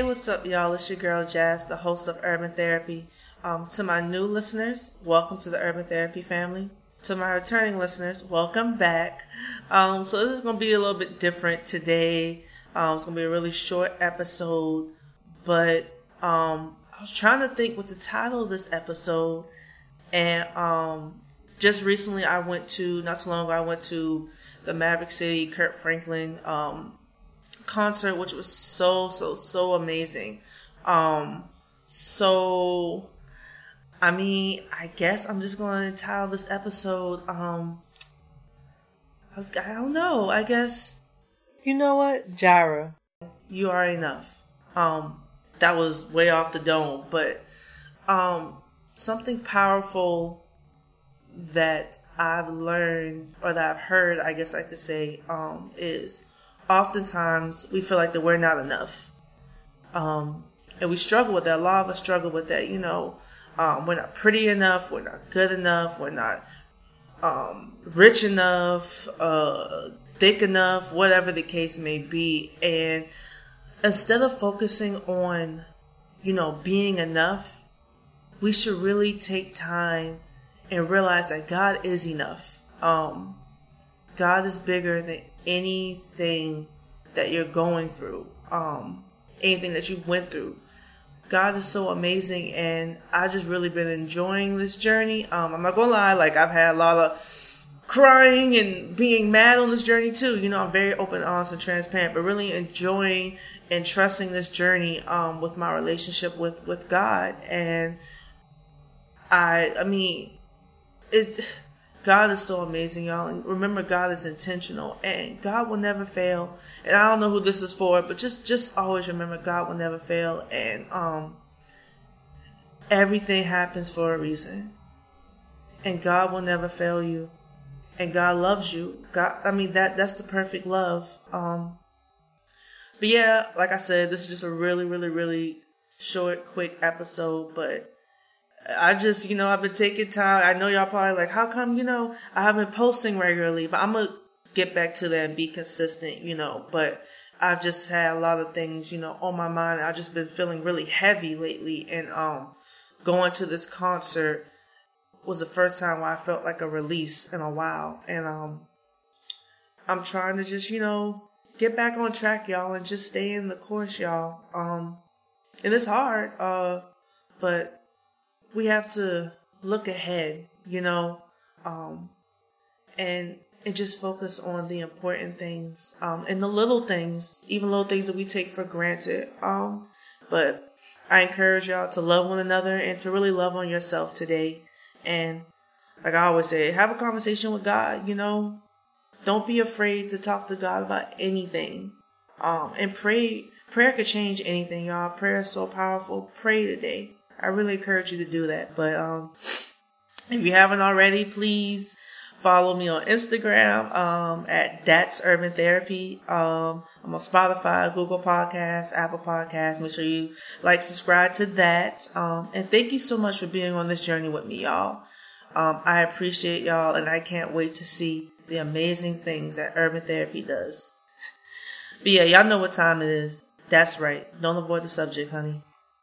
Hey, what's up, y'all? It's your girl Jazz, the host of Urban Therapy. Um, to my new listeners, welcome to the Urban Therapy family. To my returning listeners, welcome back. Um, so this is going to be a little bit different today. Um, it's going to be a really short episode, but um, I was trying to think what the title of this episode, and um, just recently I went to not too long ago I went to the Maverick City Kirk Franklin um, concert, which was so so so amazing. Um, so I mean, I guess I'm just going to title this episode. Um, I, I don't know. I guess you know what, Jireh, you are enough. Um, that was way off the dome, but um, something powerful that I've learned or that I've heard, I guess I could say, um, is oftentimes we feel like that we're not enough. Um, and we struggle with that. A lot of us struggle with that. You know, um, we're not pretty enough. We're not good enough. We're not um, rich enough, uh, thick enough, whatever the case may be. And instead of focusing on, you know, being enough, we should really take time and realize that God is enough. Um, God is bigger than anything that you're going through, um, anything that you went through. God is so amazing, and I just really been enjoying this journey. Um, I'm not gonna lie, like I've had a lot of crying and being mad on this journey too. You know, I'm very open, honest, and transparent, but really enjoying and trusting this journey um, with my relationship with with God. And I, I mean, it God is so amazing, y'all. And remember, God is intentional, and God will never fail. And I don't know who this is for, but just just always remember, God will never fail, and um, everything happens for a reason. And God will never fail you, and God loves you. God, I mean that that's the perfect love. Um, but yeah, like I said, this is just a really, really, really short, quick episode, but I just, you know, I've been taking time. I know y'all probably like, how come, you know, I haven't posting regularly, but I'm going to get back to that and be consistent, you know, but I've just had a lot of things, you know, on my mind. I've just been feeling really heavy lately and, um, going to this concert was the first time where I felt like a release in a while. And, um, I'm trying to just, you know, get back on track, y'all, and just stay in the course, y'all. Um, and it's hard, uh, but we have to look ahead, you know, um, and and just focus on the important things um, and the little things, even little things that we take for granted. Um, but I encourage y'all to love one another and to really love on yourself today. And like I always say, have a conversation with God. You know, don't be afraid to talk to God about anything. Um, and pray. Prayer could change anything, y'all. Prayer is so powerful. Pray today. I really encourage you to do that. But um, if you haven't already, please follow me on Instagram um, at That's Urban Therapy. Um, I'm on Spotify, Google Podcasts, Apple Podcasts. Make sure you like, subscribe to that. Um, and thank you so much for being on this journey with me, y'all. Um, I appreciate y'all, and I can't wait to see the amazing things that Urban Therapy does. But yeah, y'all know what time it is. That's right. Don't avoid the subject, honey.